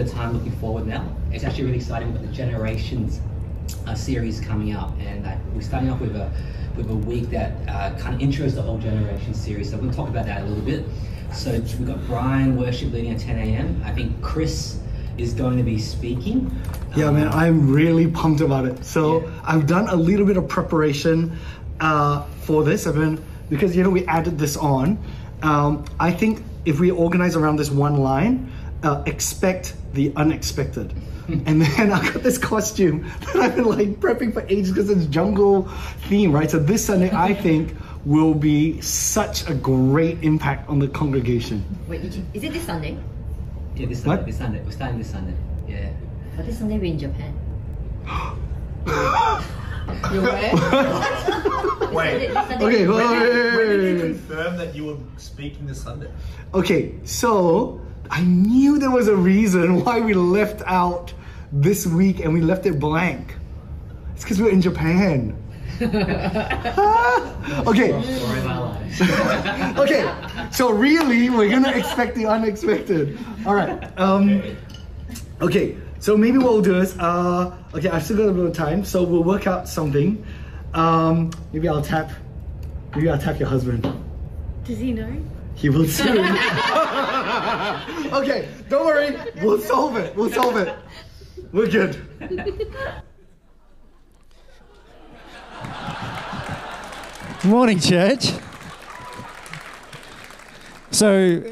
of time looking forward now. It's actually really exciting. We've got the Generations uh, series coming up, and uh, we're starting off with a with a week that uh, kind of intros the whole Generation series. So we'll talk about that a little bit. So we've got Brian worship leading at 10 a.m. I think Chris is going to be speaking. Yeah, man, Um, I'm really pumped about it. So Yeah. I've done a little bit of preparation uh, for this. I've been because you know we added this on. Um, I think if we organize around this one line, uh, expect the unexpected. and then I got this costume that I've been like prepping for ages because it's jungle theme, right? So this Sunday, I think will be such a great impact on the congregation. Wait, did you- is it this Sunday? Yeah, this Sunday. What? This Sunday. We're starting this Sunday. Yeah. But this Sunday, we're in Japan. you where? Wait. Okay, wait, wait, wait, When wait, did you wait. confirm that you were speaking this Sunday? Okay, so I knew there was a reason why we left out this week and we left it blank. It's because we're in Japan. Ah, okay, Story of our lives. okay. So really, we're gonna expect the unexpected. All right. Um, okay. So maybe what we'll do is, uh, okay, I've still got a bit of time, so we'll work out something. Um, maybe I'll tap. Maybe I'll tap your husband. Does he know? He will soon. okay, don't worry. We'll solve it. We'll solve it. We're good. Morning, church. So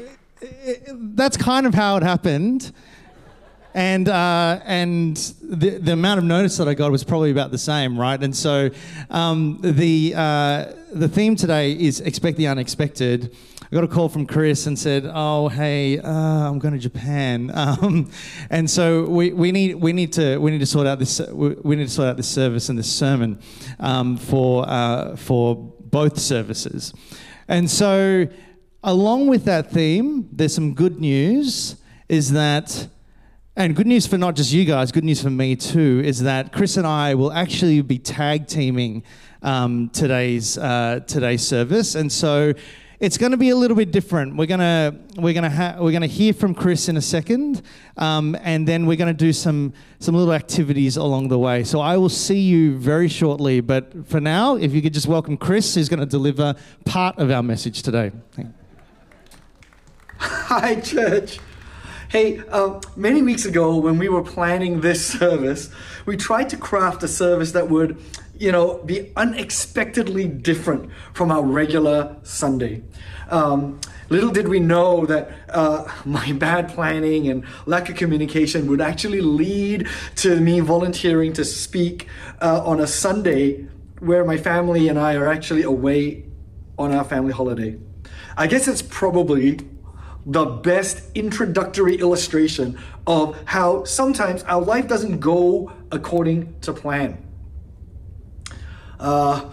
that's kind of how it happened. And, uh, and the, the amount of notice that I got was probably about the same, right? And so um, the, uh, the theme today is expect the unexpected. I got a call from Chris and said, "Oh, hey, uh, I'm going to Japan," um, and so we, we need we need to we need to sort out this we need to sort out this service and this sermon um, for uh, for both services, and so along with that theme, there's some good news. Is that and good news for not just you guys, good news for me too, is that Chris and I will actually be tag teaming um, today's uh, today's service, and so it's going to be a little bit different. We're gonna we're gonna ha- we're gonna hear from Chris in a second, um, and then we're going to do some some little activities along the way. So I will see you very shortly. But for now, if you could just welcome Chris, who's going to deliver part of our message today. Hi, church. Hey, uh, many weeks ago when we were planning this service, we tried to craft a service that would, you know, be unexpectedly different from our regular Sunday. Um, little did we know that uh, my bad planning and lack of communication would actually lead to me volunteering to speak uh, on a Sunday where my family and I are actually away on our family holiday. I guess it's probably the best introductory illustration of how sometimes our life doesn't go according to plan. Uh,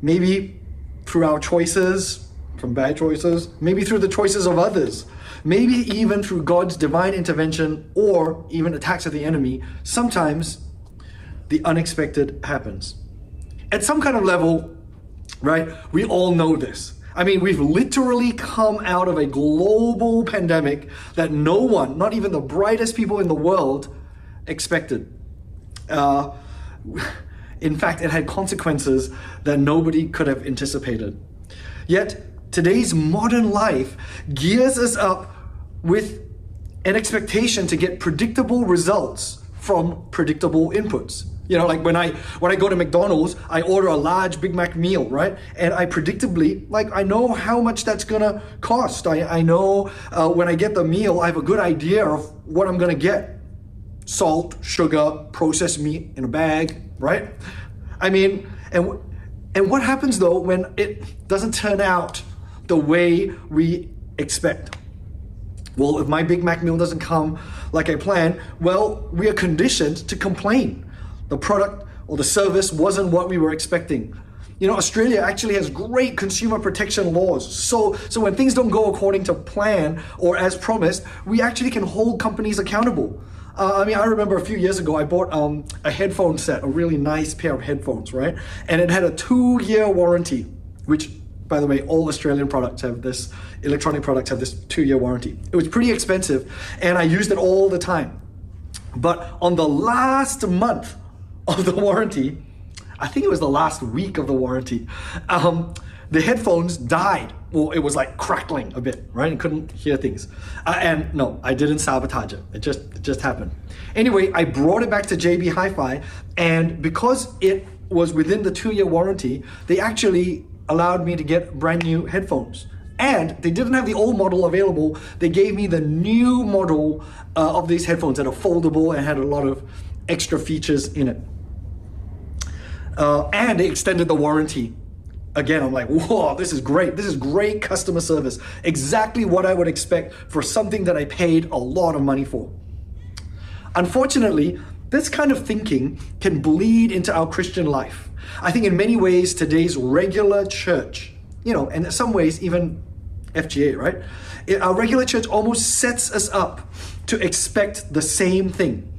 maybe through our choices, from bad choices, maybe through the choices of others, maybe even through God's divine intervention or even attacks of the enemy, sometimes the unexpected happens. At some kind of level, right, we all know this. I mean, we've literally come out of a global pandemic that no one, not even the brightest people in the world, expected. Uh, in fact, it had consequences that nobody could have anticipated. Yet, today's modern life gears us up with an expectation to get predictable results from predictable inputs. You know, like when I when I go to McDonald's, I order a large Big Mac meal, right? And I predictably, like, I know how much that's gonna cost. I, I know uh, when I get the meal, I have a good idea of what I'm gonna get salt, sugar, processed meat in a bag, right? I mean, and and what happens though when it doesn't turn out the way we expect? Well, if my Big Mac meal doesn't come like I planned, well, we are conditioned to complain. The product or the service wasn't what we were expecting. You know, Australia actually has great consumer protection laws. So, so when things don't go according to plan or as promised, we actually can hold companies accountable. Uh, I mean, I remember a few years ago, I bought um, a headphone set, a really nice pair of headphones, right? And it had a two-year warranty, which By the way, all Australian products have this, electronic products have this two year warranty. It was pretty expensive and I used it all the time. But on the last month of the warranty, I think it was the last week of the warranty, um, the headphones died. Well, it was like crackling a bit, right? Couldn't hear things. Uh, and no, I didn't sabotage it. It just it just happened. Anyway, I brought it back to JB Hi-Fi, and because it was within the two-year warranty, they actually allowed me to get brand new headphones. And they didn't have the old model available. They gave me the new model uh, of these headphones that are foldable and had a lot of extra features in it. Uh, and extended the warranty. Again, I'm like, whoa, this is great. This is great customer service. Exactly what I would expect for something that I paid a lot of money for. Unfortunately, this kind of thinking can bleed into our Christian life. I think in many ways, today's regular church, you know, and in some ways, even FGA, right? Our regular church almost sets us up to expect the same thing.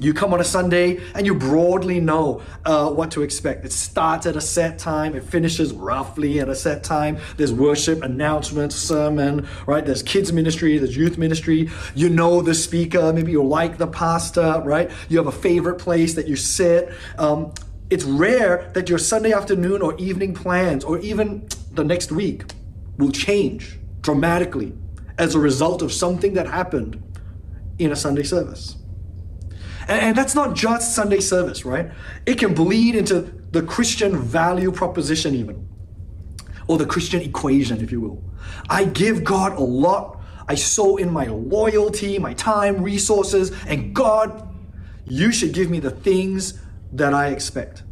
You come on a Sunday and you broadly know uh, what to expect. It starts at a set time, it finishes roughly at a set time. There's worship, announcements, sermon, right? There's kids' ministry, there's youth ministry. You know the speaker, maybe you like the pastor, right? You have a favorite place that you sit. Um, it's rare that your Sunday afternoon or evening plans or even the next week will change dramatically as a result of something that happened in a Sunday service. And, and that's not just Sunday service, right? It can bleed into the Christian value proposition, even, or the Christian equation, if you will. I give God a lot. I sow in my loyalty, my time, resources, and God, you should give me the things that I expect.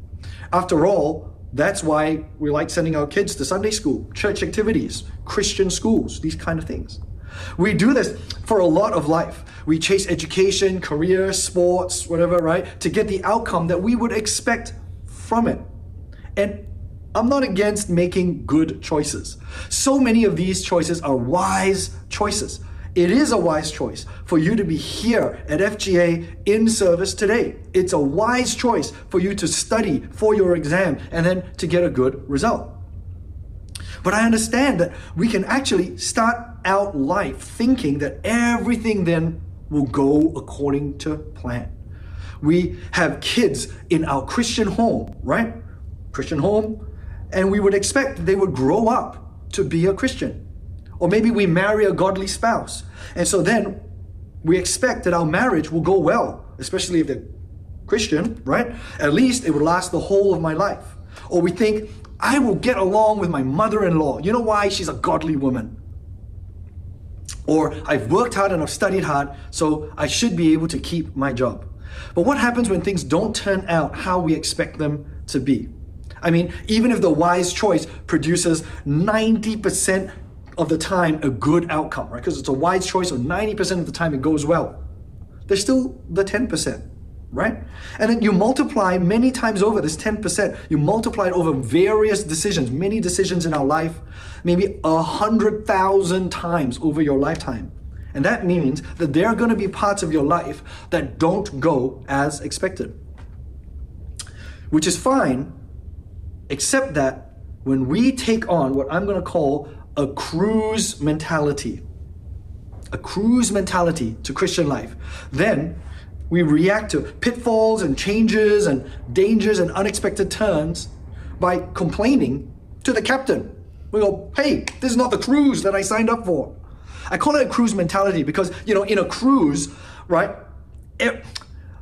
After all, that's why we like sending our kids to Sunday school, church activities, Christian schools, these kind of things. We do this for a lot of life. We chase education, career, sports, whatever, right? To get the outcome that we would expect from it. And I'm not against making good choices. So many of these choices are wise choices. It is a wise choice for you to be here at FGA in service today. It's a wise choice for you to study for your exam and then to get a good result. But I understand that we can actually start out life thinking that everything then will go according to plan. We have kids in our Christian home, right? Christian home, and we would expect they would grow up to be a Christian. Or maybe we marry a godly spouse. And so then we expect that our marriage will go well, especially if they're Christian, right? At least it would last the whole of my life. Or we think, I will get along with my mother in law. You know why? She's a godly woman. Or I've worked hard and I've studied hard, so I should be able to keep my job. But what happens when things don't turn out how we expect them to be? I mean, even if the wise choice produces 90% of the time a good outcome, right? Because it's a wise choice, so 90% of the time it goes well. There's still the 10%, right? And then you multiply many times over this 10%, you multiply it over various decisions, many decisions in our life, maybe a hundred thousand times over your lifetime. And that means that there are going to be parts of your life that don't go as expected. Which is fine, except that when we take on what I'm going to call a cruise mentality, a cruise mentality to Christian life, then we react to pitfalls and changes and dangers and unexpected turns by complaining to the captain. We go, hey, this is not the cruise that I signed up for. I call it a cruise mentality because, you know, in a cruise, right? e-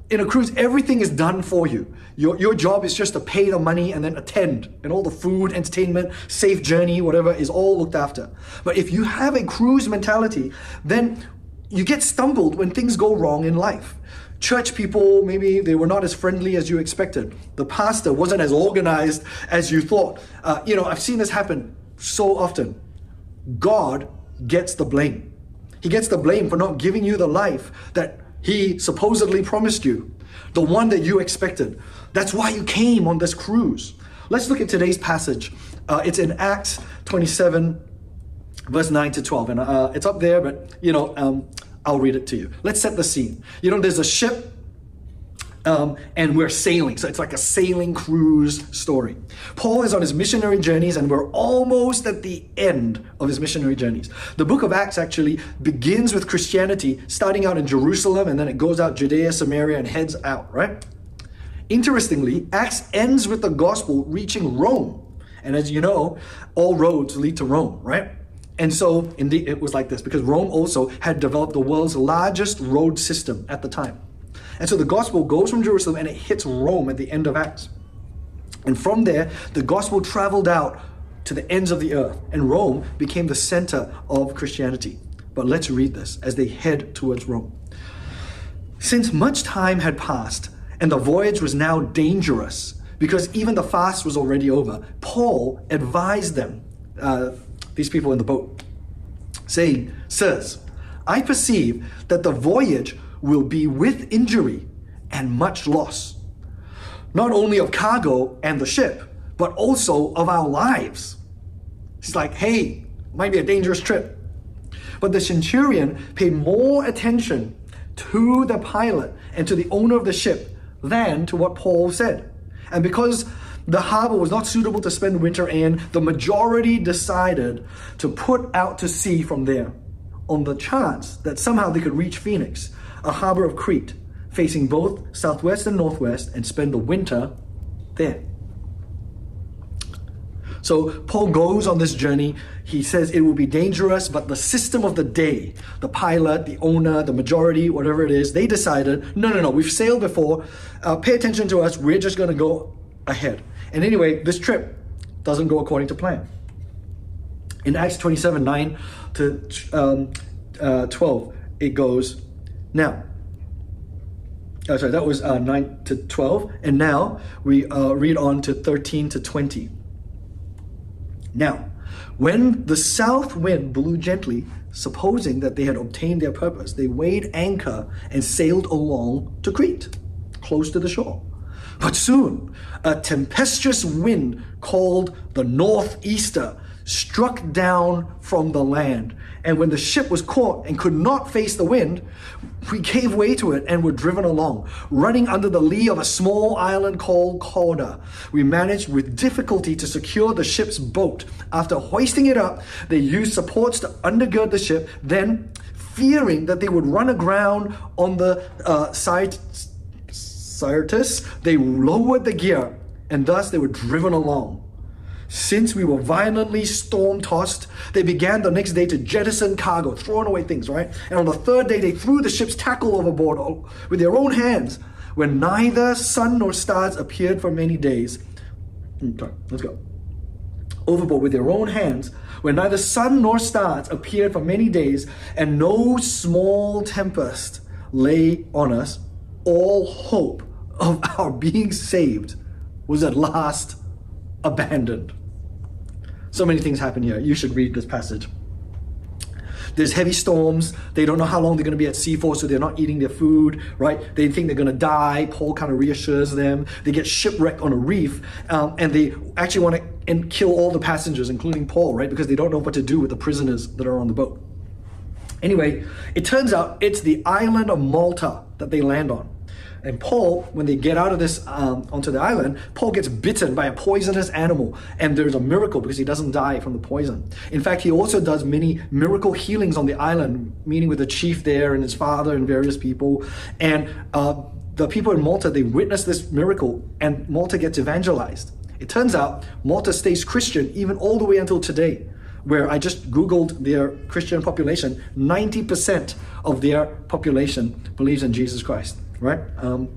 In a cruise, everything is done for you. Your, your job is just to pay the money and then attend, and all the food, entertainment, safe journey, whatever is all looked after. But if you have a cruise mentality, then you get stumbled when things go wrong in life. Church people, maybe they were not as friendly as you expected. The pastor wasn't as organized as you thought. Uh, you know, I've seen this happen so often. God gets the blame. He gets the blame for not giving you the life that He supposedly promised you, the one that you expected. That's why you came on this cruise. Let's look at today's passage. Uh, it's in Acts 27, verse 9 to 12. And uh, it's up there, but you know, um, I'll read it to you. Let's set the scene. You know, there's a ship Um, and we're sailing. So it's like a sailing cruise story. Paul is on his missionary journeys, and we're almost at the end of his missionary journeys. The book of Acts actually begins with Christianity, starting out in Jerusalem, and then it goes out Judea, Samaria, and heads out, right? Interestingly, Acts ends with the gospel reaching Rome. And as you know, all roads lead to Rome, right? And so, indeed, it was like this because Rome also had developed the world's largest road system at the time. And so the gospel goes from Jerusalem and it hits Rome at the end of Acts. And from there, the gospel traveled out to the ends of the earth, and Rome became the center of Christianity. But let's read this as they head towards Rome. Since much time had passed, and the voyage was now dangerous, because even the fast was already over, Paul advised them, uh, these people in the boat, saying, Sirs, I perceive that the voyage will be with injury and much loss, not only of cargo and the ship, but also of our lives. He's like, hey, might be a dangerous trip. But the centurion paid more attention to the pilot and to the owner of the ship than to what Paul said. And because the harbor was not suitable to spend winter in, the majority decided to put out to sea from there on the chance that somehow they could reach Phoenix, a harbor of Crete, facing both southwest and northwest, and spend the winter there. So Paul goes on this journey. He says it will be dangerous, but the system of the day, the pilot, the owner, the majority, whatever it is, they decided, no, no, no, we've sailed before. Uh, pay attention to us. We're just going to go ahead. And anyway, this trip doesn't go according to plan. In Acts 27 9 to um, uh, 12, it goes, now, oh, sorry, that was uh, 9 to 12. And now we uh, read on to 13 to 20. Now, when the south wind blew gently, supposing that they had obtained their purpose, they weighed anchor and sailed along to Crete, close to the shore. But soon, a tempestuous wind called the northeaster struck down from the land. And when the ship was caught and could not face the wind, we gave way to it and were driven along, running under the lee of a small island called Cauda. We managed with difficulty to secure the ship's boat. After hoisting it up, they used supports to undergird the ship. Then, fearing that they would run aground on the uh, side, They lowered the gear, and thus they were driven along. Since we were violently storm tossed, they began the next day to jettison cargo, throwing away things, right? And on the third day, they threw the ship's tackle overboard with their own hands, when neither sun nor stars appeared for many days. Hmm, sorry, let's go. Overboard with their own hands, when neither sun nor stars appeared for many days, and no small tempest lay on us, all hope of our being saved was at last abandoned. So many things happen here. You should read this passage. There's heavy storms. They don't know how long they're going to be at sea for, so they're not eating their food, right? They think they're going to die. Paul kind of reassures them. They get shipwrecked on a reef, um, and they actually want to and kill all the passengers, including Paul, right? Because they don't know what to do with the prisoners that are on the boat. Anyway, it turns out it's the island of Malta that they land on. And Paul, when they get out of this um, onto the island, Paul gets bitten by a poisonous animal, and there's a miracle because he doesn't die from the poison. In fact, he also does many miracle healings on the island, meeting with the chief there and his father and various people. And uh, the people in Malta they witness this miracle, and Malta gets evangelized. It turns out Malta stays Christian even all the way until today where I just Googled their Christian population, 90% of their population believes in Jesus Christ right? Um,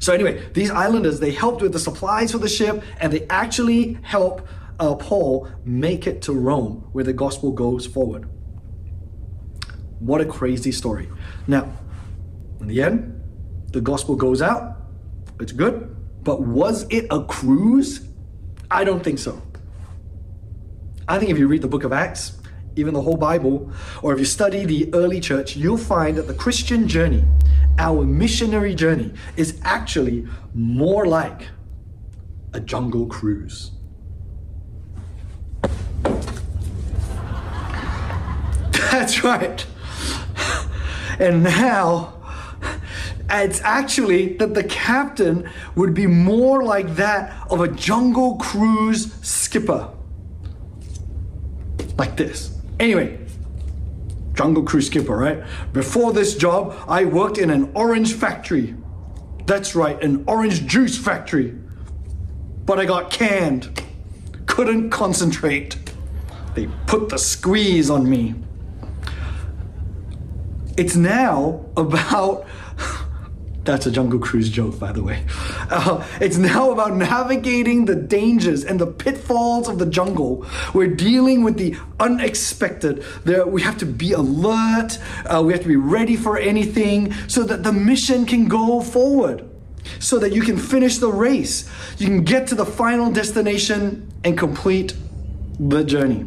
so anyway, these islanders they helped with the supplies for the ship, and they actually help uh, Paul make it to Rome, where the gospel goes forward. What a crazy story! Now, in the end, the gospel goes out. It's good, but was it a cruise? I don't think so. I think if you read the book of Acts, even the whole Bible, or if you study the early church, you'll find that the Christian journey our missionary journey is actually more like a jungle cruise. That's right. And now, It's actually that the captain would be more like that of a jungle cruise skipper. Like this. Anyway, jungle cruise skipper, right? Before this job, I worked in an orange factory. That's right, an orange juice factory. But I got canned. Couldn't concentrate. They put the squeeze on me. It's now about. That's a Jungle Cruise joke, by the way. Uh, it's now about navigating the dangers and the pitfalls of the jungle. We're dealing with the unexpected. There, we have to be alert. Uh, we have to be ready for anything so that the mission can go forward. So that you can finish the race. You can get to the final destination and complete the journey.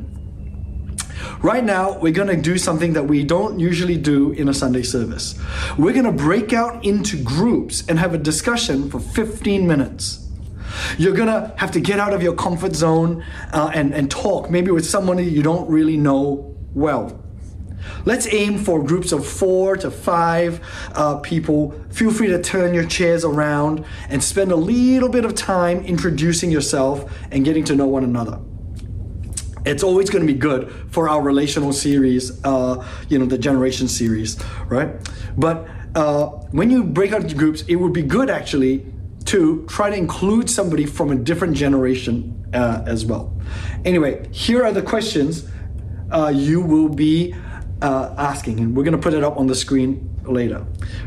Right now, we're going to do something that we don't usually do in a Sunday service. We're going to break out into groups and have a discussion for 15 minutes. You're going to have to get out of your comfort zone uh, and, and talk, maybe with someone you don't really know well. Let's aim for groups of four to five uh, people. Feel free to turn your chairs around and spend a little bit of time introducing yourself and getting to know one another it's always going to be good for our relational series, uh, you know, the generation series, right? But uh, when you break out into groups, it would be good actually to try to include somebody from a different generation uh, as well. Anyway, here are the questions uh, you will be uh, asking, and we're going to put it up on the screen later.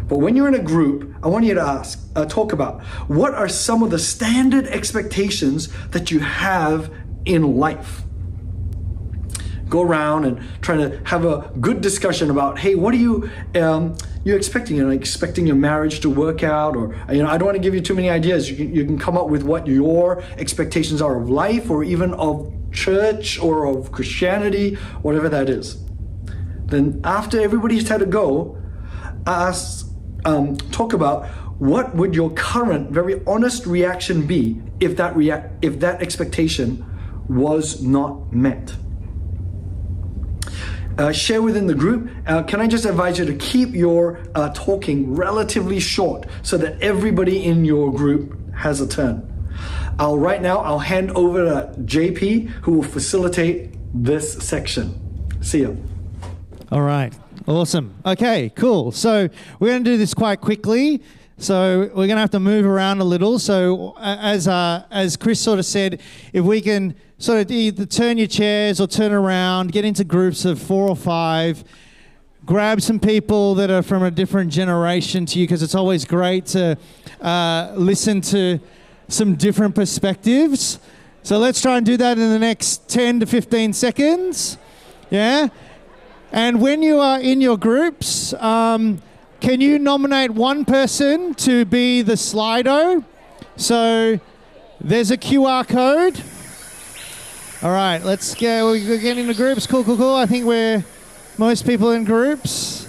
But when you're in a group, I want you to ask, uh, talk about what are some of the standard expectations that you have in life go around and trying to have a good discussion about, hey, what are you um, you expecting? You know, expecting your marriage to work out, or you know, I don't want to give you too many ideas. You can, you can come up with what your expectations are of life, or even of church, or of Christianity, whatever that is. Then after everybody's had a go, ask, um, talk about what would your current, very honest reaction be if that react if that expectation was not met uh, share within the group. Uh, can I just advise you to keep your uh, talking relatively short so that everybody in your group has a turn? I'll right now I'll hand over to JP who will facilitate this section. See you. All right. Awesome. Okay, cool. So we're going to do this quite quickly. So we're going to have to move around a little. So as uh, as Chris sort of said, if we can sort of either turn your chairs or turn around, get into groups of four or five, grab some people that are from a different generation to you, because it's always great to uh, listen to some different perspectives. So let's try and do that in the next 10 to 15 seconds. Yeah? And when you are in your groups, um, can you nominate one person to be the Slido? So there's a QR code. All right, let's go. We're getting into groups. Cool, cool, cool. I think we're most people in groups.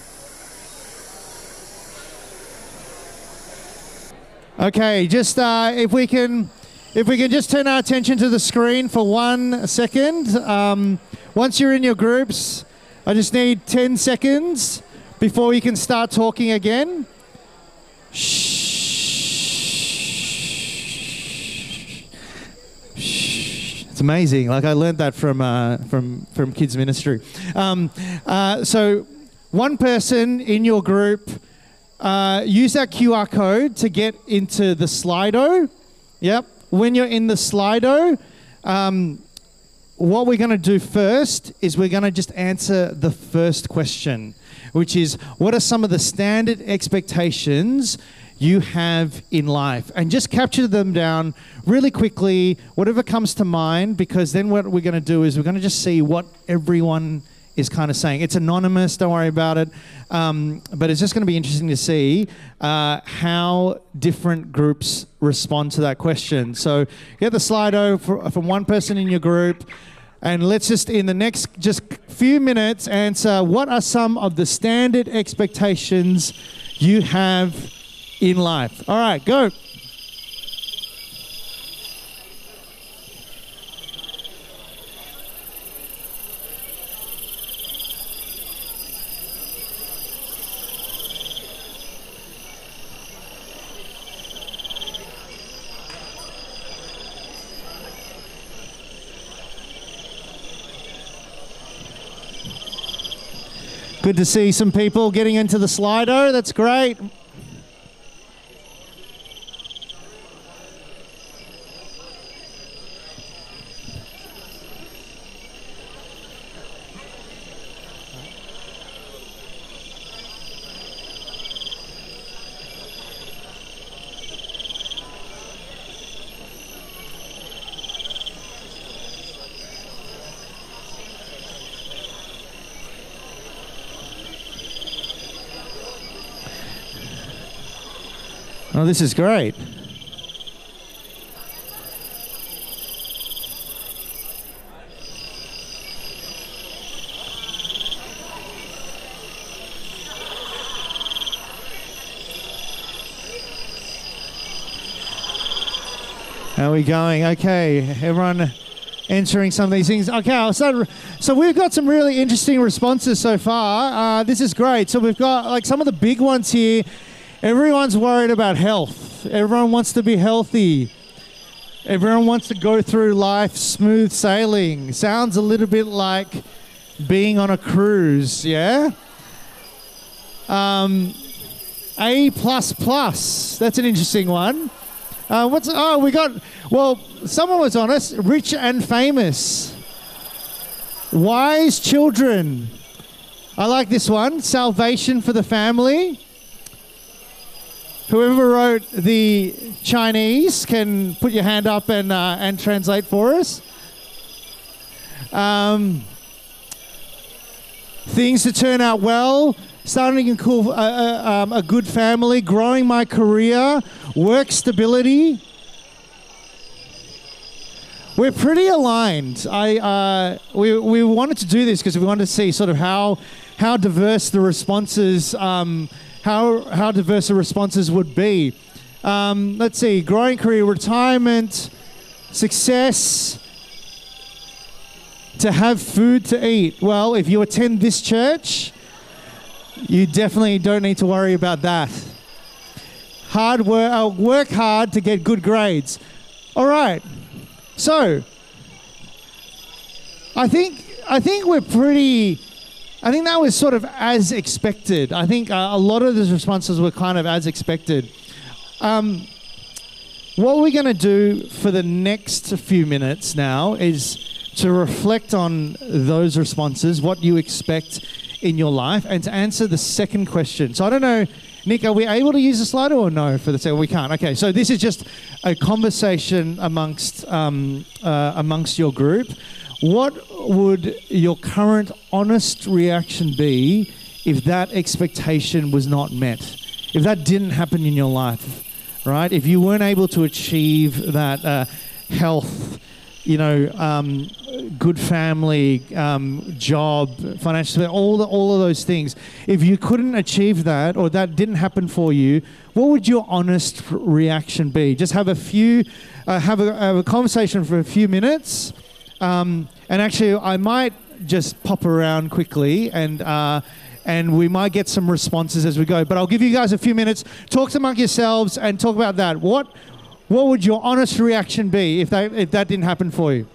Okay, just uh, if we can, if we can just turn our attention to the screen for one second. Um, once you're in your groups, I just need 10 seconds before you can start talking again. Shh. It's amazing. Like I learned that from uh, from from kids ministry. Um, uh, so, one person in your group uh, use that QR code to get into the Slido. Yep. When you're in the Slido, um, what we're going to do first is we're going to just answer the first question which is what are some of the standard expectations you have in life? And just capture them down really quickly, whatever comes to mind, because then what we're going to do is we're going to just see what everyone is kind of saying. It's anonymous, don't worry about it. Um, but it's just going to be interesting to see uh, how different groups respond to that question. So get the Slido for, from one person in your group. And let's just, in the next just few minutes, answer what are some of the standard expectations you have in life. All right, go. Good to see some people getting into the Slido. That's great. Oh, this is great. How are we going? Okay, everyone answering some of these things. Okay, start. So we've got some really interesting responses so far. Uh, this is great. So we've got like some of the big ones here. Everyone's worried about health. Everyone wants to be healthy. Everyone wants to go through life smooth sailing. Sounds a little bit like being on a cruise, yeah? Um, a plus plus. That's an interesting one. Uh, what's oh we got? Well, someone was on us. Rich and famous. Wise children. I like this one. Salvation for the family. Whoever wrote the Chinese can put your hand up and uh, and translate for us. Um, things to turn out well, starting a cool, uh, uh, um, a good family, growing my career, work stability. We're pretty aligned. I uh, we we wanted to do this because we wanted to see sort of how how diverse the responses um, how how diverse the responses would be. Um, let's see, growing career, retirement, success, to have food to eat. Well, if you attend this church, you definitely don't need to worry about that. Hard work, uh, work hard to get good grades. All right. So, I think I think we're pretty. I think that was sort of as expected. I think uh, a lot of those responses were kind of as expected. Um, what we're going to do for the next few minutes now is to reflect on those responses, what you expect in your life, and to answer the second question. So I don't know, Nick, are we able to use the Slido or no for the second? We can't. Okay, so this is just a conversation amongst um, uh, amongst your group. What would your current honest reaction be if that expectation was not met? If that didn't happen in your life, right? If you weren't able to achieve that uh, health, you know, um, good family, um, job, financial, all the, all of those things. If you couldn't achieve that, or that didn't happen for you, what would your honest reaction be? Just have a few, uh, have, a, have a conversation for a few minutes, um, and actually, I might just pop around quickly and. Uh, and we might get some responses as we go. But I'll give you guys a few minutes. Talk among yourselves and talk about that. What, what would your honest reaction be if that, if that didn't happen for you?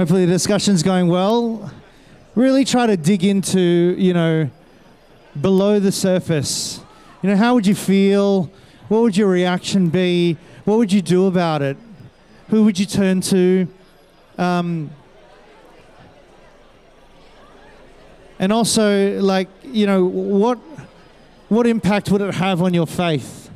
Hopefully, the discussion's going well. Really try to dig into, you know, below the surface. You know, how would you feel? What would your reaction be? What would you do about it? Who would you turn to? Um, and also, like, you know, what what impact would it have on your faith?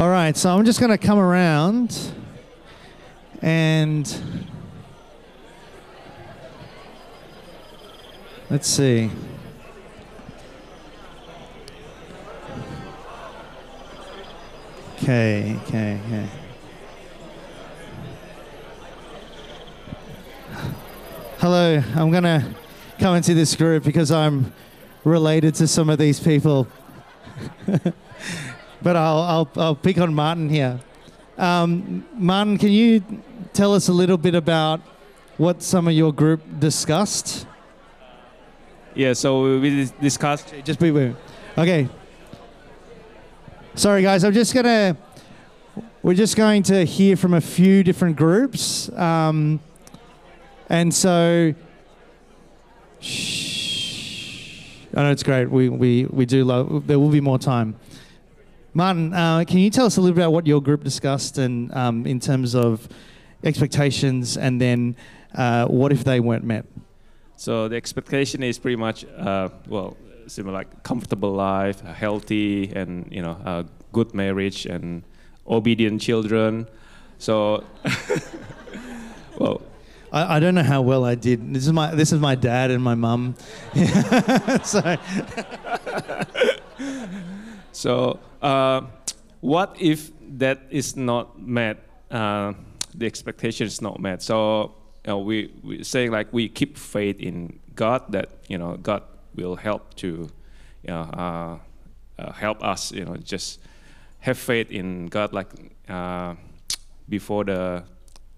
All right, so I'm just going to come around and let's see. Okay, okay, okay. Hello, I'm going to come into this group because I'm related to some of these people. but I'll, I'll, I'll pick on Martin here. Um, Martin, can you tell us a little bit about what some of your group discussed? Yeah, so we discussed. Just be with me. Okay. Sorry, guys. I'm just gonna. We're just going to hear from a few different groups, um, and so. Shh. I know it's great. We we we do love. There will be more time. Martin, uh, can you tell us a little bit about what your group discussed and um, in terms of expectations, and then uh, what if they weren't met? So the expectation is pretty much, uh, well, similar like comfortable life, healthy, and you know, a good marriage and obedient children. So, well, I, I don't know how well I did. This is my this is my dad and my mum. so so uh, what if that is not met? Uh, the expectation is not met. So you know, we we saying like we keep faith in God that you know God will help to you know uh, uh, help us. You know, just have faith in God like uh, before the.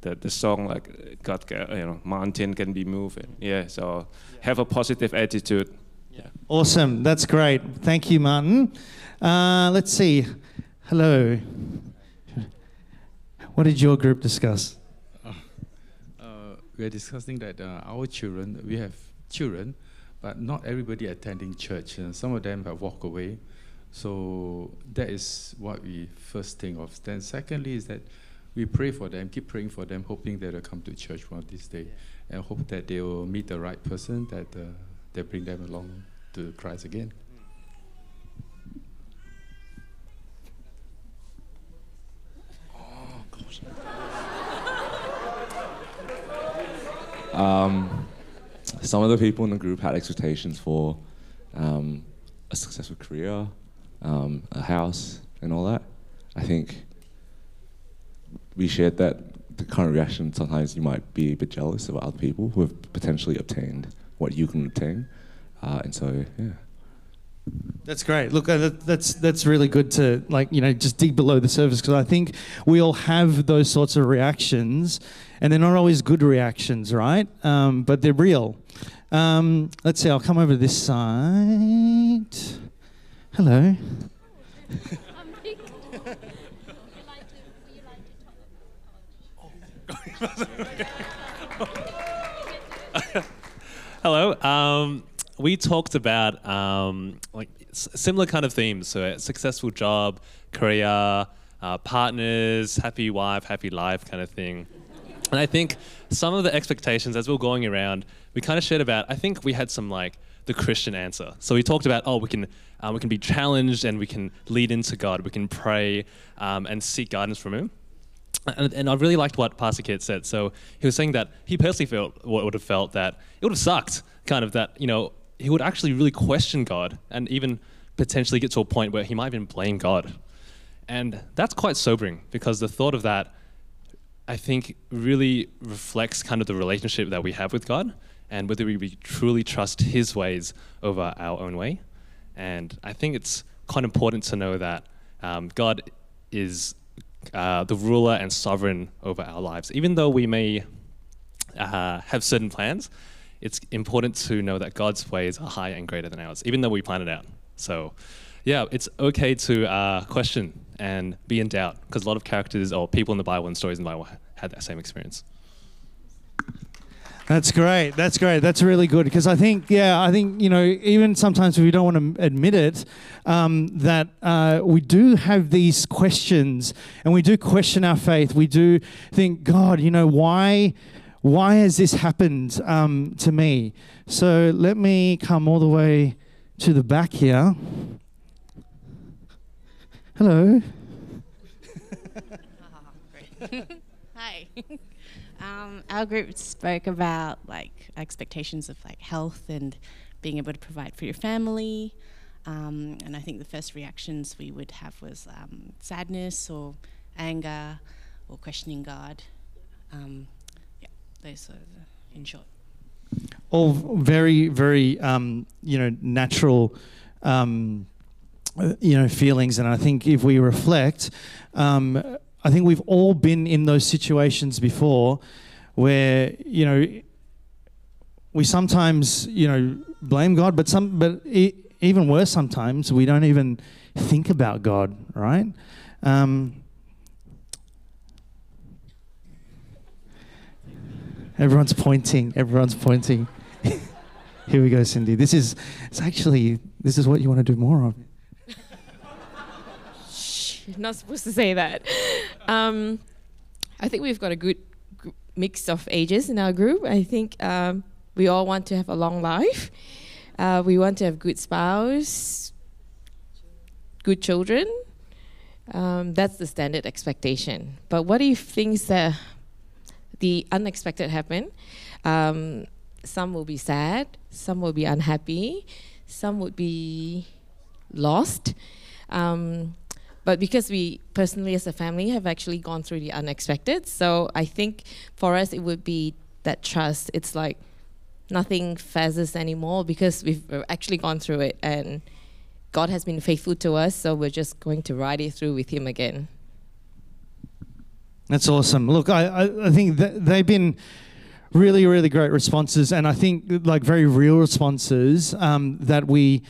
The, the song like God ca- you know mountain can be moved and yeah so have a positive attitude yeah awesome. That's great. Thank you, Martin. Uh, let's see. Hello. What did your group discuss? Uh, we are discussing that uh, our children, we have children, but not everybody attending church. And some of them have walked away. So that is what we first think of. Then secondly is that we pray for them, keep praying for them, hoping that they'll come to church one of these days, and hope that they will meet the right person that uh, they bring them along to Christ again. Um, some of the people in the group had expectations for um, a successful career, um, a house, and all that. I think we shared that the current reaction sometimes you might be a bit jealous of other people who have potentially obtained what you can obtain. Uh, and so, yeah. That's great. Look, uh, that, that's that's really good to like you know just dig below the surface because I think we all have those sorts of reactions, and they're not always good reactions, right? Um, but they're real. Um, let's see. I'll come over to this side. Hello. Hello. Um, we talked about um, like similar kind of themes. So, a successful job, career, uh, partners, happy wife, happy life, kind of thing. And I think some of the expectations as we were going around, we kind of shared about. I think we had some like the Christian answer. So we talked about, oh, we can uh, we can be challenged and we can lead into God. We can pray um, and seek guidance from Him. And, and I really liked what Pastor Kit said. So he was saying that he personally felt what would have felt that it would have sucked, kind of that you know he would actually really question God and even potentially get to a point where he might even blame God. And that's quite sobering because the thought of that, I think, really reflects kind of the relationship that we have with God and whether we truly trust His ways over our own way. And I think it's quite important to know that um, God is uh, the ruler and sovereign over our lives. Even though we may uh, have certain plans, it's important to know that God's ways are higher and greater than ours, even though we plan it out. So, yeah, it's okay to uh, question and be in doubt because a lot of characters or people in the Bible and stories in the Bible had that same experience. That's great. That's great. That's really good because I think, yeah, I think you know, even sometimes we don't want to admit it, um, that uh, we do have these questions and we do question our faith. We do think, God, you know, why, why has this happened um, to me? So let me come all the way to the back here. Hello. Hi. Um, our group spoke about like expectations of like health and being able to provide for your family. Um, and I think the first reactions we would have was um, sadness or anger or questioning God. Um, yeah, those the, in short. all very very um, you know natural um, uh, you know feelings and i think if we reflect um, i think we've all been in those situations before where you know we sometimes you know blame god but some but e- even worse sometimes we don't even think about god right um, Everyone's pointing. Everyone's pointing. Here we go, Cindy. This is it's actually this is what you want to do more of. You're not supposed to say that. Um, I think we've got a good mix of ages in our group. I think um, we all want to have a long life. Uh, we want to have good spouse, good children. Um, that's the standard expectation. But what if things that the unexpected happen? Um, some will be sad, some will be unhappy, some would be lost. Um, but because we personally, as a family, have actually gone through the unexpected, so I think for us it would be that trust. It's like nothing fazes anymore because we've actually gone through it, and God has been faithful to us. So we're just going to ride it through with Him again. That's awesome. Look, I, I, think they've been really, really great responses, and I think like very real responses um, that we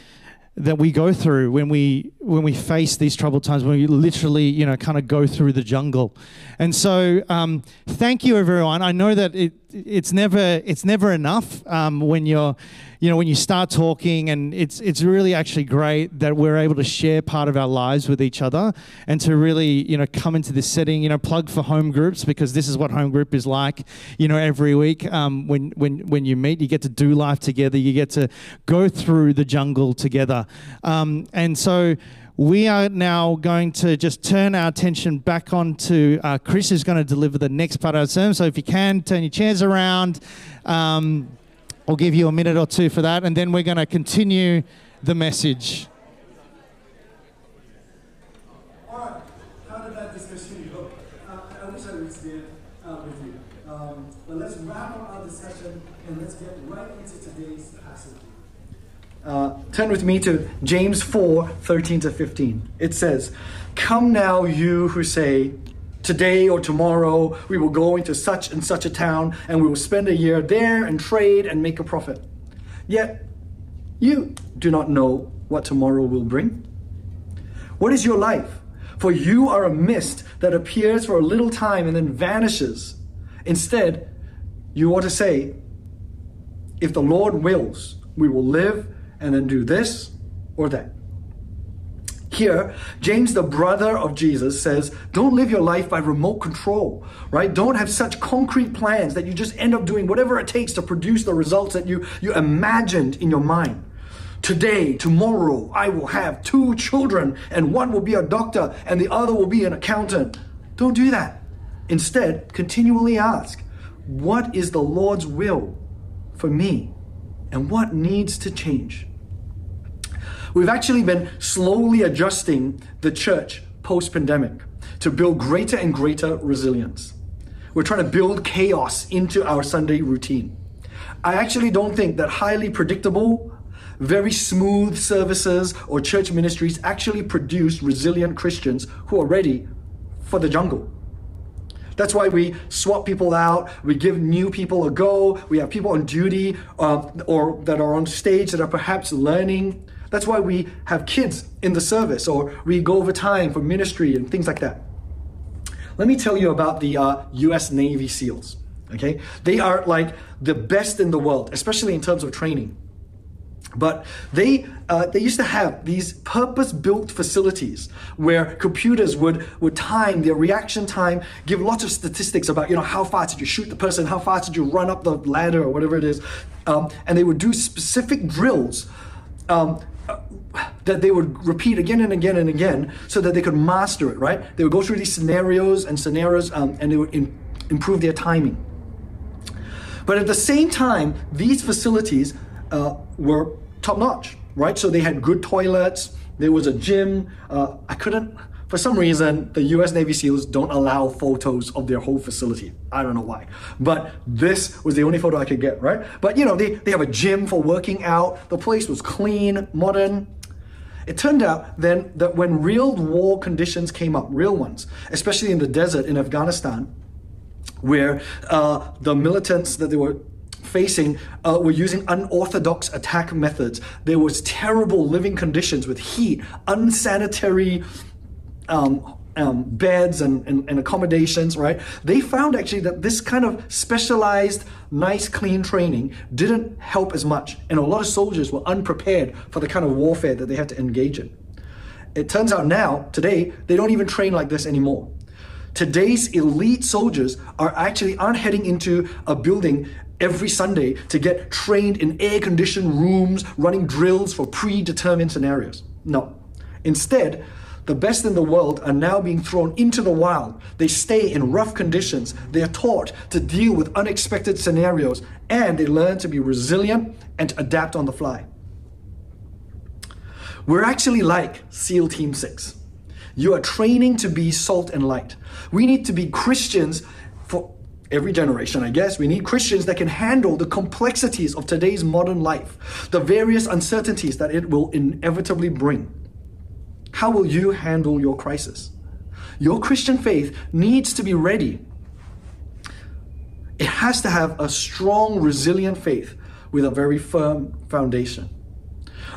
that we go through when we when we face these troubled times when we literally you know kind of go through the jungle. And so um, thank you everyone. I know that it it's never it's never enough um, when you're you know when you start talking and it's it's really actually great that we're able to share part of our lives with each other and to really you know come into this setting you know plug for home groups because this is what home group is like you know every week um, when when when you meet you get to do life together you get to go through the jungle together. Um, and so we are now going to just turn our attention back onto uh, Chris, who's going to deliver the next part of our sermon. So if you can, turn your chairs around. Um, I'll give you a minute or two for that, and then we're going to continue the message. Alright, how did that discussion go? Uh, I wish I was there uh, with you. Um, but let's wrap up our discussion and let's get right into today's passage. Uh, turn with me to James 4 13 to 15. It says, Come now, you who say, Today or tomorrow we will go into such and such a town and we will spend a year there and trade and make a profit. Yet you do not know what tomorrow will bring. What is your life? For you are a mist that appears for a little time and then vanishes. Instead, you ought to say, If the Lord wills, we will live and then do this or that. Here, James, the brother of Jesus, says, Don't live your life by remote control, right? Don't have such concrete plans that you just end up doing whatever it takes to produce the results that you, you imagined in your mind. Today, tomorrow, I will have two children, and one will be a doctor, and the other will be an accountant. Don't do that. Instead, continually ask, What is the Lord's will for me? And what needs to change? We've actually been slowly adjusting the church post pandemic to build greater and greater resilience. We're trying to build chaos into our Sunday routine. I actually don't think that highly predictable, very smooth services or church ministries actually produce resilient Christians who are ready for the jungle. That's why we swap people out. We give new people a go. We have people on duty uh, or that are on stage that are perhaps learning. That's why we have kids in the service or we go over time for ministry and things like that. Let me tell you about the uh, US Navy SEALs. Okay? They are like the best in the world, especially in terms of training. But they uh, they used to have these purpose-built facilities where computers would would time their reaction time, give lots of statistics about you know how fast did you shoot the person, how fast did you run up the ladder or whatever it is, um, and they would do specific drills. Um, that they would repeat again and again and again so that they could master it, right? They would go through these scenarios and scenarios um, and they would in, improve their timing. But at the same time, these facilities uh, were top notch, right? So they had good toilets, there was a gym. Uh, I couldn't, for some reason, the US Navy SEALs don't allow photos of their whole facility. I don't know why. But this was the only photo I could get, right? But you know, they, they have a gym for working out, the place was clean, modern. It turned out then that when real war conditions came up, real ones, especially in the desert in Afghanistan, where uh, the militants that they were facing uh, were using unorthodox attack methods. There was terrible living conditions with heat, unsanitary um, um, beds and, and, and, accommodations, right? They found actually that this kind of specialized, nice, clean training didn't help as much. And a lot of soldiers were unprepared for the kind of warfare that they had to engage in. It turns out now, today, they don't even train like this anymore. Today's elite soldiers are actually aren't heading into a building every Sunday to get trained in air conditioned rooms, running drills for predetermined scenarios. No. Instead, the best in the world are now being thrown into the wild. They stay in rough conditions. They are taught to deal with unexpected scenarios and they learn to be resilient and adapt on the fly. We're actually like SEAL Team 6. You are training to be salt and light. We need to be Christians for every generation, I guess. We need Christians that can handle the complexities of today's modern life, the various uncertainties that it will inevitably bring. How will you handle your crisis? Your Christian faith needs to be ready. It has to have a strong, resilient faith with a very firm foundation.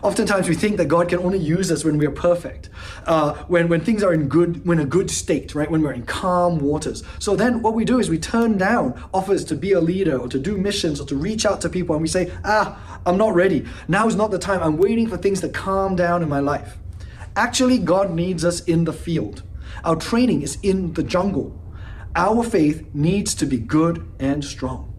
Oftentimes we think that God can only use us when we are perfect, uh, when, when things are in good, when a good state, right? When we're in calm waters. So then what we do is we turn down offers to be a leader or to do missions or to reach out to people and we say, ah, I'm not ready. Now is not the time. I'm waiting for things to calm down in my life. Actually, God needs us in the field. Our training is in the jungle. Our faith needs to be good and strong.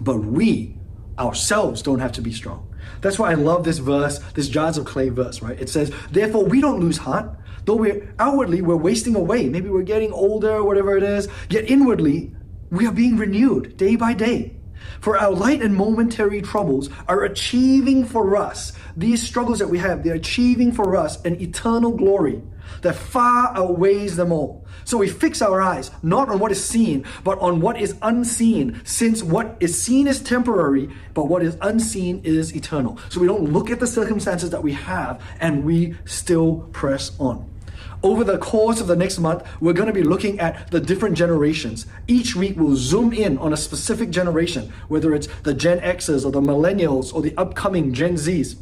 But we ourselves don't have to be strong. That's why I love this verse, this jars of clay verse, right? It says, Therefore, we don't lose heart, though we're outwardly we're wasting away. Maybe we're getting older, whatever it is. Yet inwardly, we are being renewed day by day. For our light and momentary troubles are achieving for us, these struggles that we have, they're achieving for us an eternal glory that far outweighs them all. So we fix our eyes not on what is seen, but on what is unseen, since what is seen is temporary, but what is unseen is eternal. So we don't look at the circumstances that we have and we still press on. Over the course of the next month, we're going to be looking at the different generations. Each week, we'll zoom in on a specific generation, whether it's the Gen Xers or the Millennials or the upcoming Gen Zs.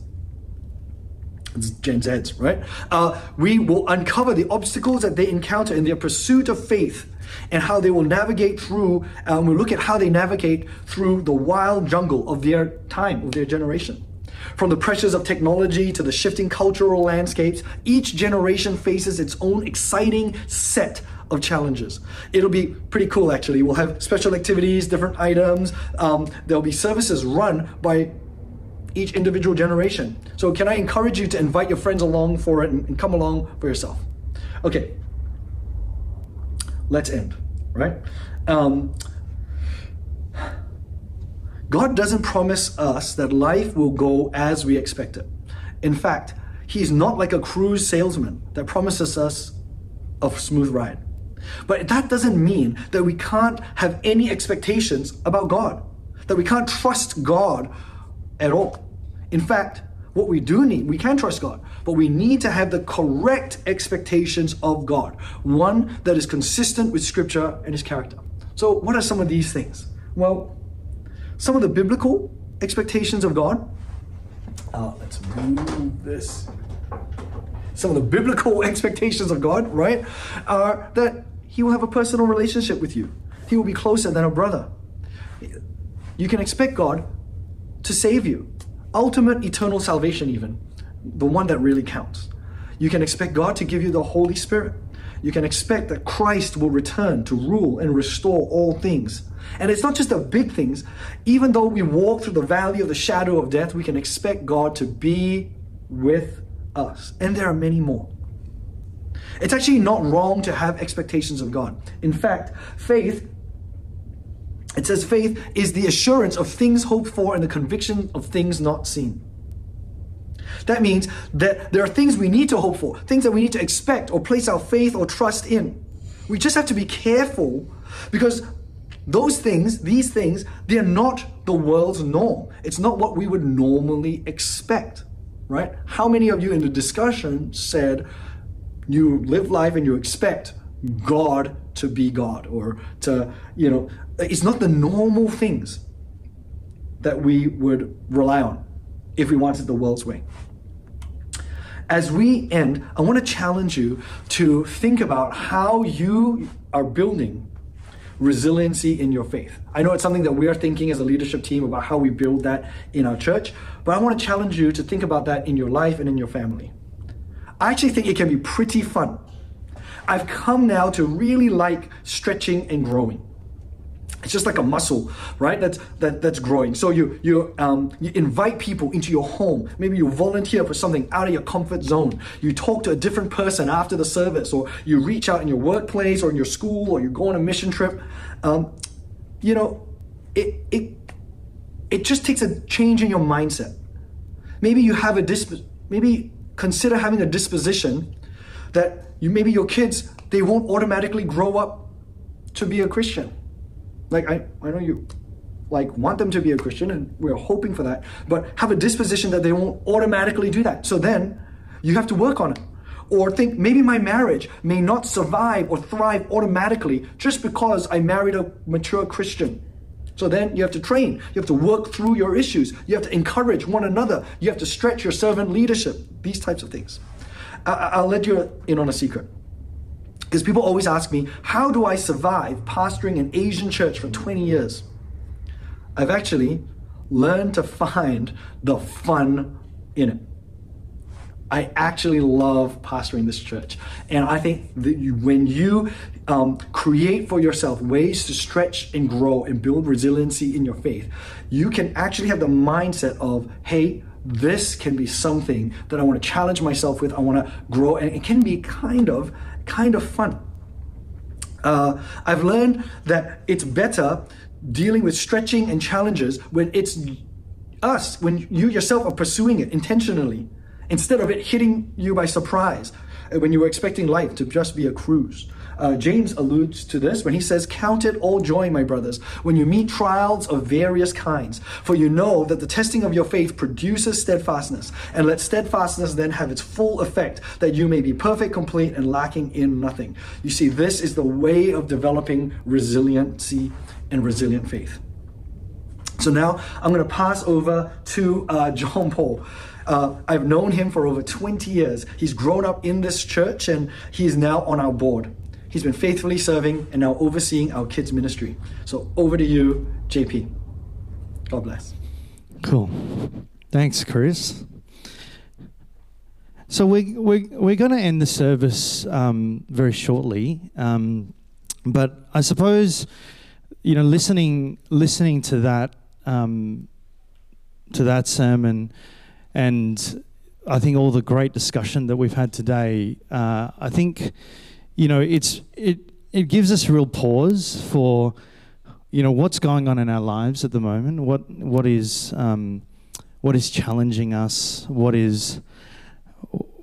It's Gen Zs, right? Uh, we will uncover the obstacles that they encounter in their pursuit of faith and how they will navigate through, um, we'll look at how they navigate through the wild jungle of their time, of their generation. From the pressures of technology to the shifting cultural landscapes, each generation faces its own exciting set of challenges. It'll be pretty cool actually. We'll have special activities, different items. Um, there'll be services run by each individual generation. So, can I encourage you to invite your friends along for it and, and come along for yourself? Okay, let's end, right? Um, God doesn't promise us that life will go as we expect it. In fact, He's not like a cruise salesman that promises us a smooth ride. But that doesn't mean that we can't have any expectations about God, that we can't trust God at all. In fact, what we do need, we can trust God, but we need to have the correct expectations of God, one that is consistent with Scripture and His character. So, what are some of these things? Well, some of the biblical expectations of God. Uh, let's move this. Some of the biblical expectations of God, right, are that He will have a personal relationship with you. He will be closer than a brother. You can expect God to save you. Ultimate eternal salvation, even. The one that really counts. You can expect God to give you the Holy Spirit. You can expect that Christ will return to rule and restore all things. And it's not just the big things. Even though we walk through the valley of the shadow of death, we can expect God to be with us. And there are many more. It's actually not wrong to have expectations of God. In fact, faith it says faith is the assurance of things hoped for and the conviction of things not seen. That means that there are things we need to hope for, things that we need to expect or place our faith or trust in. We just have to be careful because those things, these things, they're not the world's norm. It's not what we would normally expect, right? How many of you in the discussion said you live life and you expect God to be God or to, you know, it's not the normal things that we would rely on if we wanted the world's way. As we end, I want to challenge you to think about how you are building resiliency in your faith. I know it's something that we are thinking as a leadership team about how we build that in our church, but I want to challenge you to think about that in your life and in your family. I actually think it can be pretty fun. I've come now to really like stretching and growing. It's just like a muscle, right? That's that, that's growing. So you you um, you invite people into your home. Maybe you volunteer for something out of your comfort zone. You talk to a different person after the service, or you reach out in your workplace or in your school, or you go on a mission trip. Um, you know, it it it just takes a change in your mindset. Maybe you have a disp- maybe consider having a disposition that you maybe your kids they won't automatically grow up to be a Christian like I, I know you like want them to be a Christian and we're hoping for that, but have a disposition that they won't automatically do that. So then you have to work on it. Or think maybe my marriage may not survive or thrive automatically just because I married a mature Christian. So then you have to train. You have to work through your issues. You have to encourage one another. You have to stretch your servant leadership. These types of things. I- will let you in on a secret. Because people always ask me, how do I survive pastoring an Asian church for 20 years? I've actually learned to find the fun in it. I actually love pastoring this church. And I think that you, when you um, create for yourself ways to stretch and grow and build resiliency in your faith, you can actually have the mindset of, hey, this can be something that I want to challenge myself with. I want to grow. And it can be kind of kind of fun. Uh, I've learned that it's better dealing with stretching and challenges when it's us, when you yourself are pursuing it intentionally, instead of it hitting you by surprise uh, when you were expecting life to just be a cruise. Uh, James alludes to this when he says, Count it all joy, my brothers, when you meet trials of various kinds, for you know that the testing of your faith produces steadfastness, and let steadfastness then have its full effect, that you may be perfect, complete, and lacking in nothing. You see, this is the way of developing resiliency and resilient faith. So now I'm going to pass over to uh, Jean-Paul. Uh, I've known him for over 20 years. He's grown up in this church and he is now on our board. He's been faithfully serving and now overseeing our kids' ministry. So over to you, JP. God bless. Cool. Thanks, Chris. So we, we, we're going to end the service um, very shortly. Um, but I suppose, you know, listening, listening to that, um, to that sermon and I think all the great discussion that we've had today, uh, I think you know, it's it it gives us real pause for you know what's going on in our lives at the moment. What what is um, what is challenging us? What is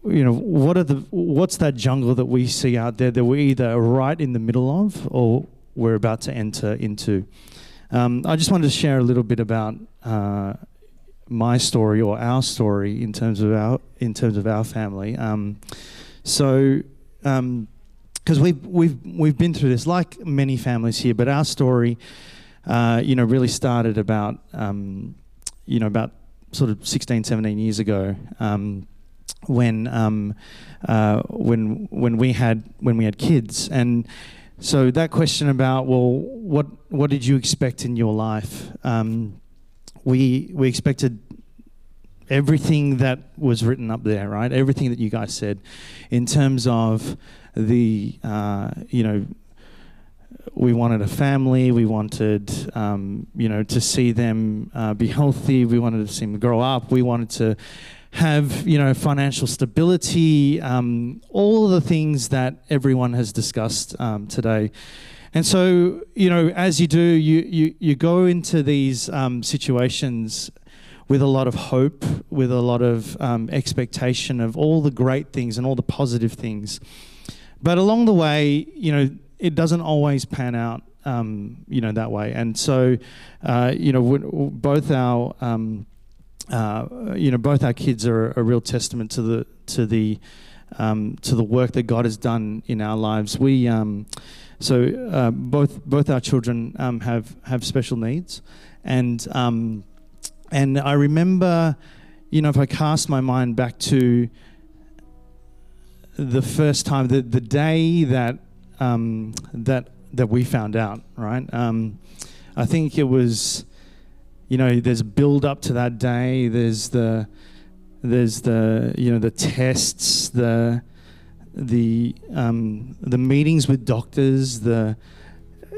you know what are the what's that jungle that we see out there that we're either right in the middle of or we're about to enter into. Um, I just wanted to share a little bit about uh, my story or our story in terms of our in terms of our family. Um, so, because we've we've we've been through this, like many families here, but our story, uh, you know, really started about um, you know about sort of 16, 17 years ago. Um, when um, uh, when when we had when we had kids and so that question about well what what did you expect in your life um, we we expected everything that was written up there right everything that you guys said in terms of the uh, you know we wanted a family. We wanted, um, you know, to see them uh, be healthy. We wanted to see them grow up. We wanted to have, you know, financial stability. Um, all the things that everyone has discussed um, today. And so, you know, as you do, you you you go into these um, situations with a lot of hope, with a lot of um, expectation of all the great things and all the positive things. But along the way, you know, it doesn't always pan out, um, you know, that way. And so, uh, you know, both our, um, uh, you know, both our kids are a real testament to the to the um, to the work that God has done in our lives. We um, so uh, both both our children um, have have special needs, and um, and I remember, you know, if I cast my mind back to the first time, the the day that um, that that we found out, right? Um, I think it was, you know, there's build up to that day. There's the there's the you know the tests, the the um, the meetings with doctors, the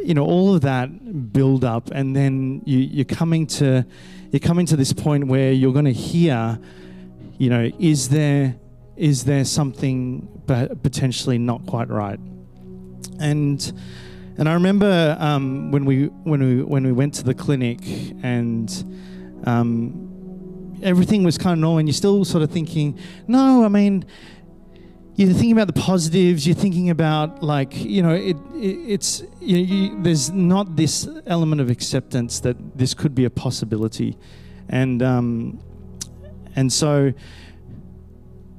you know all of that build up, and then you, you're coming to you're coming to this point where you're going to hear, you know, is there is there something potentially not quite right? and and I remember um, when we when we when we went to the clinic and um, everything was kind of normal, and you're still sort of thinking, no, I mean. You're thinking about the positives. You're thinking about like you know it. it it's you, you, there's not this element of acceptance that this could be a possibility, and um, and so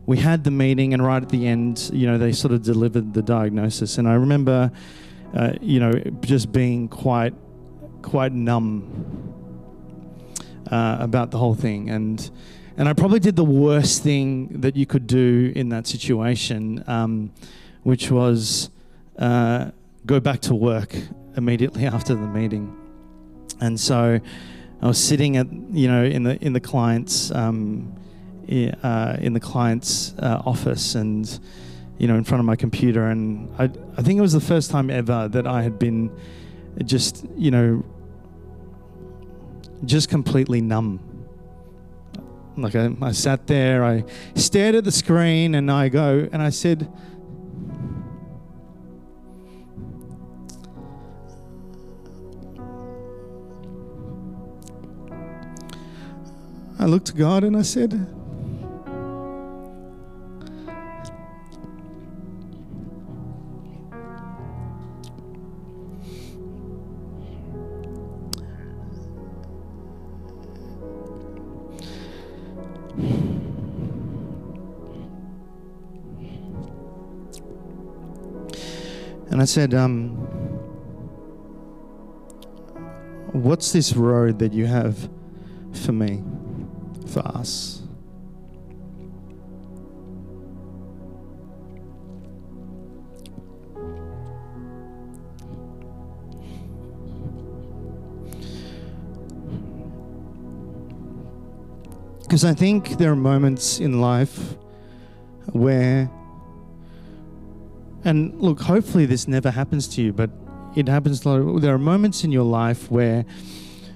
we had the meeting, and right at the end, you know, they sort of delivered the diagnosis. And I remember, uh, you know, just being quite, quite numb uh, about the whole thing. And and I probably did the worst thing that you could do in that situation, um, which was uh, go back to work immediately after the meeting. And so I was sitting at, you know, in the in the client's. Um, uh, in the client's uh, office and you know in front of my computer. And I, I think it was the first time ever that I had been just you know just completely numb. Like I, I sat there I stared at the screen and I go and I said I looked to God and I said I said, um, What's this road that you have for me, for us? Because I think there are moments in life where and look, hopefully this never happens to you, but it happens. There are moments in your life where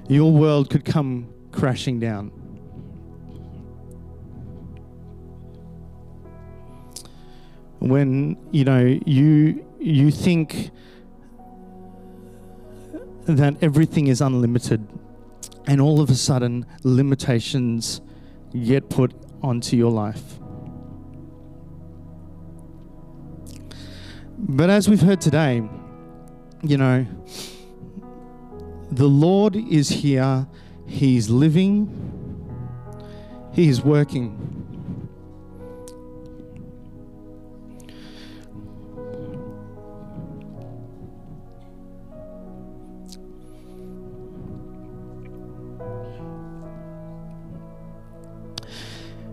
your world could come crashing down. When you know you you think that everything is unlimited, and all of a sudden limitations get put onto your life. But as we've heard today, you know, the Lord is here, He's living, He is working.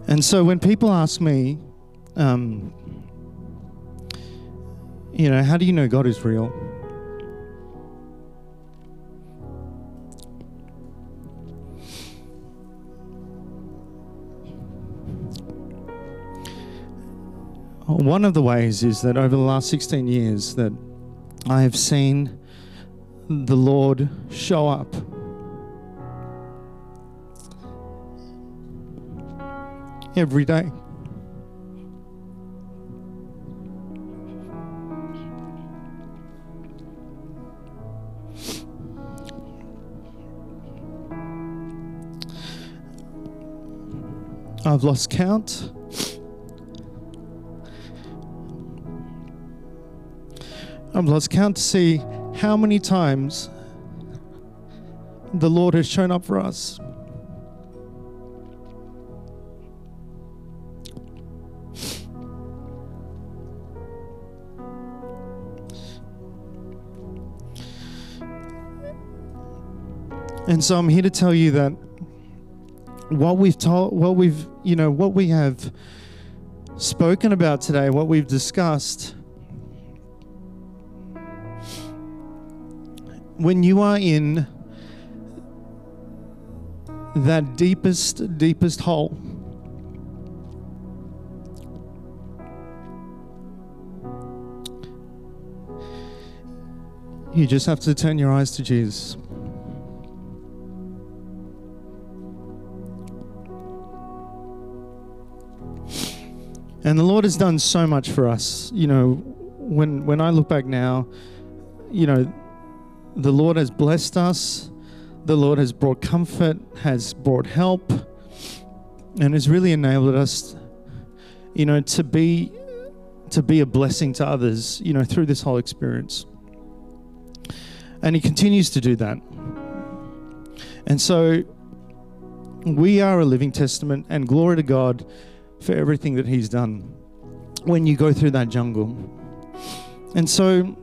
And so when people ask me, um, you know, how do you know God is real? One of the ways is that over the last 16 years that I have seen the Lord show up every day. I've lost count. I've lost count to see how many times the Lord has shown up for us. And so I'm here to tell you that what we've told, what we've, you know, what we have spoken about today, what we've discussed, when you are in that deepest, deepest hole, you just have to turn your eyes to Jesus. And the Lord has done so much for us. You know, when when I look back now, you know, the Lord has blessed us. The Lord has brought comfort, has brought help, and has really enabled us, you know, to be to be a blessing to others, you know, through this whole experience. And he continues to do that. And so we are a living testament and glory to God for everything that He's done when you go through that jungle. And so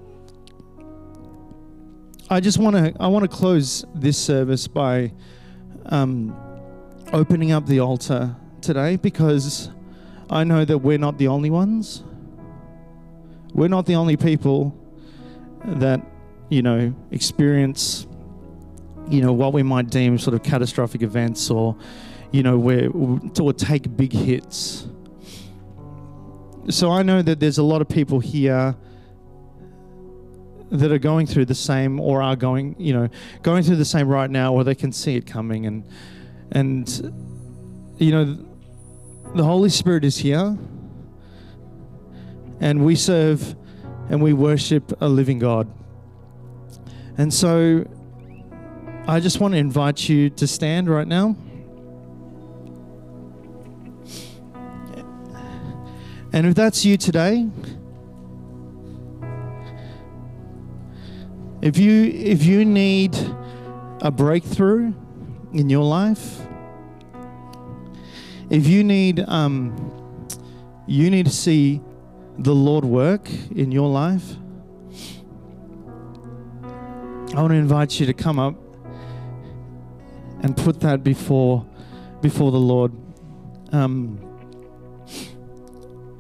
I just want to I want to close this service by um, opening up the altar today because I know that we're not the only ones. We're not the only people that you know experience you know what we might deem sort of catastrophic events or you know, where or take big hits. So I know that there's a lot of people here that are going through the same or are going, you know, going through the same right now or they can see it coming and and you know the Holy Spirit is here and we serve and we worship a living God. And so I just want to invite you to stand right now. And if that's you today, if you if you need a breakthrough in your life, if you need um, you need to see the Lord work in your life, I want to invite you to come up and put that before before the Lord. Um,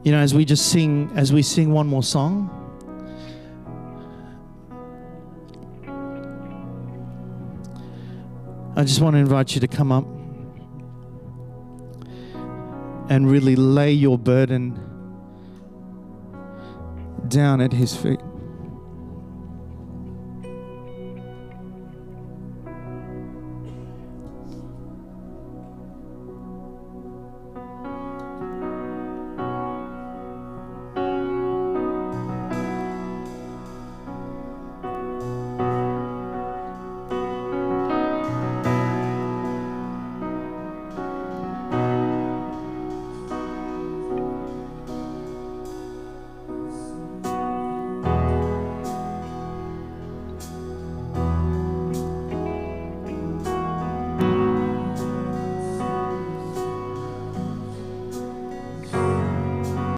you know, as we just sing, as we sing one more song, I just want to invite you to come up and really lay your burden down at His feet.